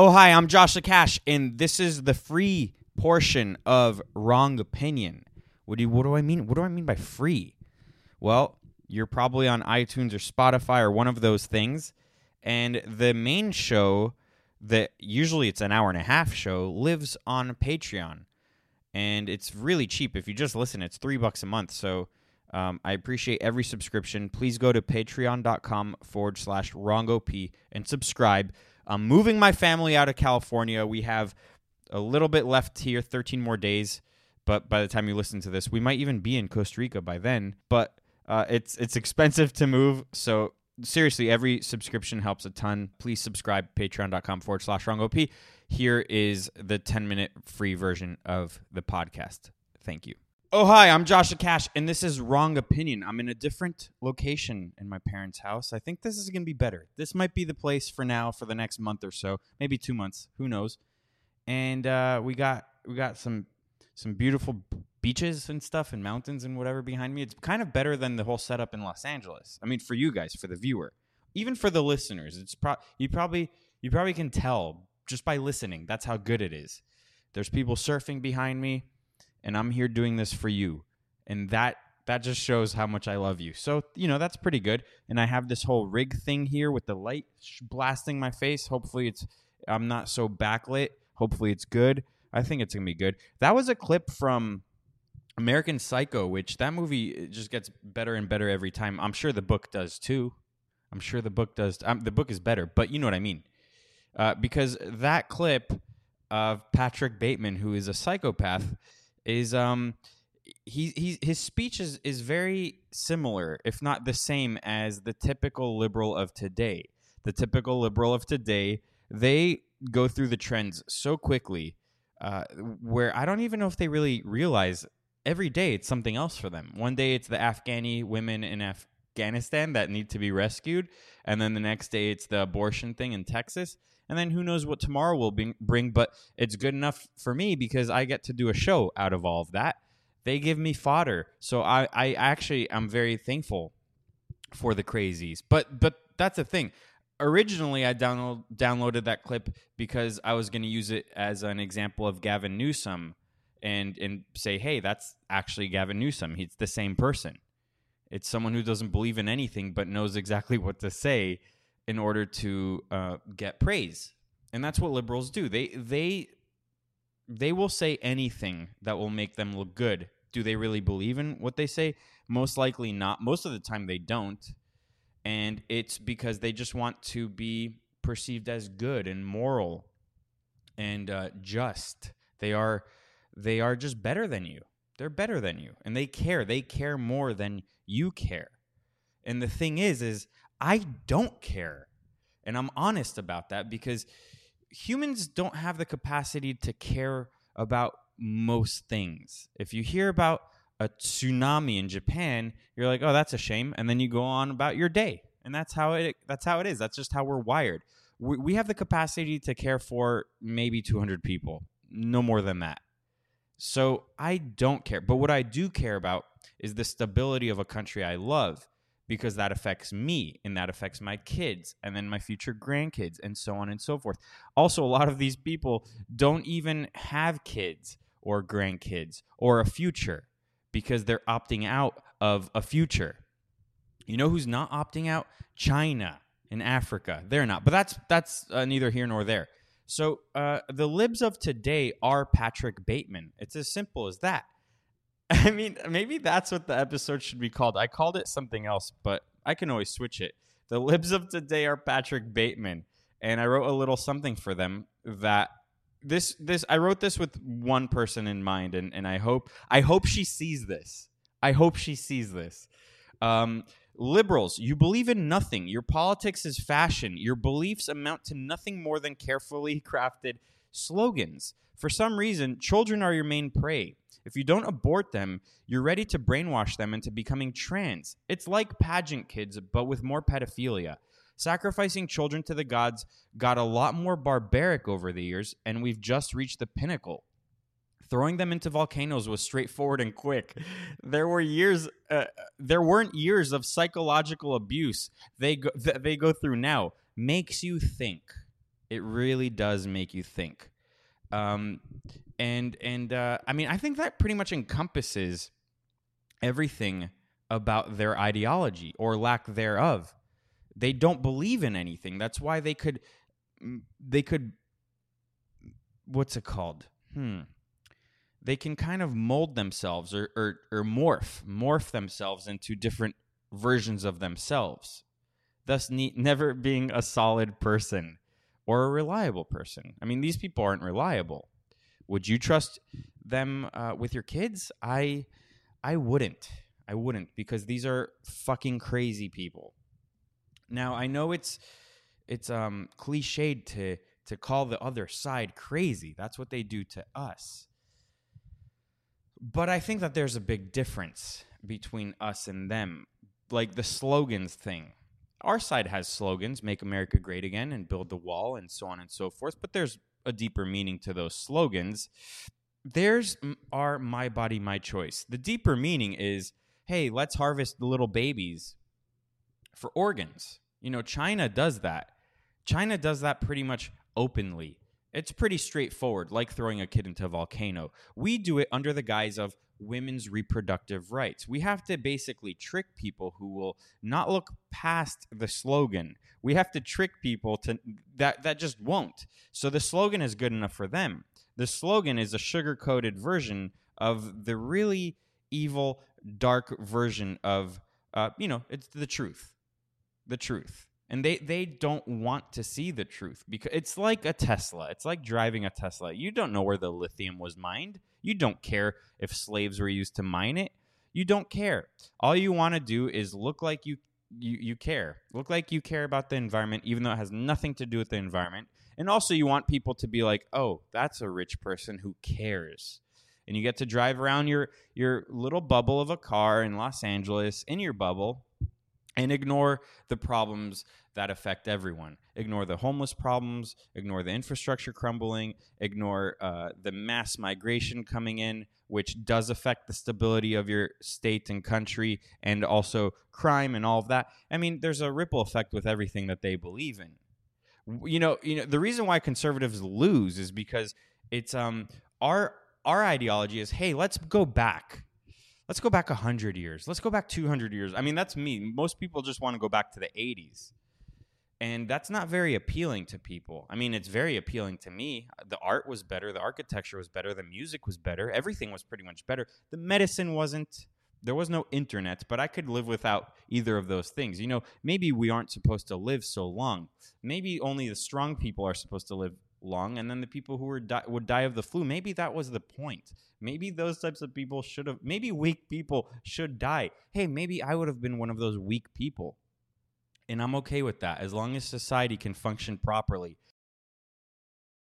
Oh, hi, I'm Joshua Cash, and this is the free portion of Wrong Opinion. What do you, what do I mean? What do I mean by free? Well, you're probably on iTunes or Spotify or one of those things, and the main show that usually it's an hour and a half show lives on Patreon, and it's really cheap. If you just listen, it's three bucks a month. So um, I appreciate every subscription. Please go to patreon.com forward slash wrongop and subscribe. I'm moving my family out of California. We have a little bit left here, 13 more days. But by the time you listen to this, we might even be in Costa Rica by then. But uh, it's it's expensive to move, so seriously, every subscription helps a ton. Please subscribe, patreon.com forward slash wrongop. Here is the 10 minute free version of the podcast. Thank you. Oh, hi, I'm Joshua Cash, and this is Wrong Opinion. I'm in a different location in my parents' house. I think this is going to be better. This might be the place for now for the next month or so, maybe two months. Who knows? And uh, we got we got some some beautiful beaches and stuff and mountains and whatever behind me. It's kind of better than the whole setup in Los Angeles. I mean, for you guys, for the viewer, even for the listeners, it's pro- you probably you probably can tell just by listening. That's how good it is. There's people surfing behind me and I'm here doing this for you. And that that just shows how much I love you. So, you know, that's pretty good. And I have this whole rig thing here with the light blasting my face. Hopefully it's I'm not so backlit. Hopefully it's good. I think it's going to be good. That was a clip from American Psycho, which that movie just gets better and better every time. I'm sure the book does too. I'm sure the book does. Um, the book is better, but you know what I mean. Uh, because that clip of Patrick Bateman, who is a psychopath, is um he, he his speech is, is very similar, if not the same, as the typical liberal of today. The typical liberal of today, they go through the trends so quickly, uh, where I don't even know if they really realize every day it's something else for them. One day it's the Afghani women in Afghanistan that need to be rescued, and then the next day it's the abortion thing in Texas and then who knows what tomorrow will bring. But it's good enough for me because I get to do a show out of all of that. They give me fodder, so I, I actually am very thankful for the crazies. But but that's the thing. Originally, I download downloaded that clip because I was going to use it as an example of Gavin Newsom and and say, hey, that's actually Gavin Newsom. He's the same person. It's someone who doesn't believe in anything but knows exactly what to say in order to uh, get praise, and that's what liberals do. They they they will say anything that will make them look good. Do they really believe in what they say? Most likely not. Most of the time they don't, and it's because they just want to be perceived as good and moral and uh, just. They are they are just better than you. They're better than you, and they care. They care more than you care. And the thing is, is I don't care. And I'm honest about that because humans don't have the capacity to care about most things. If you hear about a tsunami in Japan, you're like, "Oh, that's a shame," and then you go on about your day. And that's how it that's how it is. That's just how we're wired. We, we have the capacity to care for maybe 200 people, no more than that. So I don't care. But what I do care about is the stability of a country I love because that affects me and that affects my kids and then my future grandkids and so on and so forth. Also, a lot of these people don't even have kids or grandkids or a future because they're opting out of a future. You know who's not opting out? China and Africa. They're not. But that's that's uh, neither here nor there. So uh, the libs of today are Patrick Bateman. It's as simple as that. I mean, maybe that's what the episode should be called. I called it something else, but I can always switch it. The libs of today are Patrick Bateman, and I wrote a little something for them that this this I wrote this with one person in mind, and and I hope I hope she sees this. I hope she sees this. Um, liberals, you believe in nothing. Your politics is fashion. Your beliefs amount to nothing more than carefully crafted slogans. For some reason, children are your main prey. If you don't abort them, you're ready to brainwash them into becoming trans. It's like pageant kids, but with more pedophilia. Sacrificing children to the gods got a lot more barbaric over the years, and we've just reached the pinnacle. Throwing them into volcanoes was straightforward and quick. There were years, uh, there weren't years of psychological abuse they go, th- they go through now. Makes you think. It really does make you think. Um, and and uh, I mean, I think that pretty much encompasses everything about their ideology or lack thereof. They don't believe in anything. That's why they could they could what's it called? Hmm. They can kind of mold themselves or, or, or morph, morph themselves into different versions of themselves, thus ne- never being a solid person or a reliable person. I mean, these people aren't reliable. Would you trust them uh, with your kids? I, I wouldn't. I wouldn't because these are fucking crazy people. Now I know it's it's um cliched to to call the other side crazy. That's what they do to us. But I think that there's a big difference between us and them. Like the slogans thing. Our side has slogans, make America great again and build the wall and so on and so forth, but there's a deeper meaning to those slogans. There's our my body my choice. The deeper meaning is, hey, let's harvest the little babies for organs. You know, China does that. China does that pretty much openly. It's pretty straightforward, like throwing a kid into a volcano. We do it under the guise of women's reproductive rights. We have to basically trick people who will not look past the slogan. We have to trick people to that that just won't. So the slogan is good enough for them. The slogan is a sugar-coated version of the really evil, dark version of uh, you know, it's the truth. The truth and they they don't want to see the truth because it's like a Tesla. It's like driving a Tesla. You don't know where the lithium was mined. You don't care if slaves were used to mine it. You don't care. All you want to do is look like you you you care. Look like you care about the environment even though it has nothing to do with the environment. And also you want people to be like, "Oh, that's a rich person who cares." And you get to drive around your your little bubble of a car in Los Angeles in your bubble and ignore the problems that affect everyone. Ignore the homeless problems, ignore the infrastructure crumbling, ignore uh, the mass migration coming in, which does affect the stability of your state and country, and also crime and all of that. I mean, there's a ripple effect with everything that they believe in. You know, you know the reason why conservatives lose is because it's um our our ideology is hey let's go back let's go back 100 years. Let's go back 200 years. I mean that's me. Most people just want to go back to the 80s and that's not very appealing to people. I mean it's very appealing to me. The art was better. The architecture was better. The music was better. Everything was pretty much better. The medicine wasn't. There was no internet but i could live without either of those things. You know maybe we aren't supposed to live so long. Maybe only the strong people are supposed to live long and then the people who were di- would die of the flu maybe that was the point. Maybe those types of people should have maybe weak people should die. Hey maybe i would have been one of those weak people. And i'm okay with that as long as society can function properly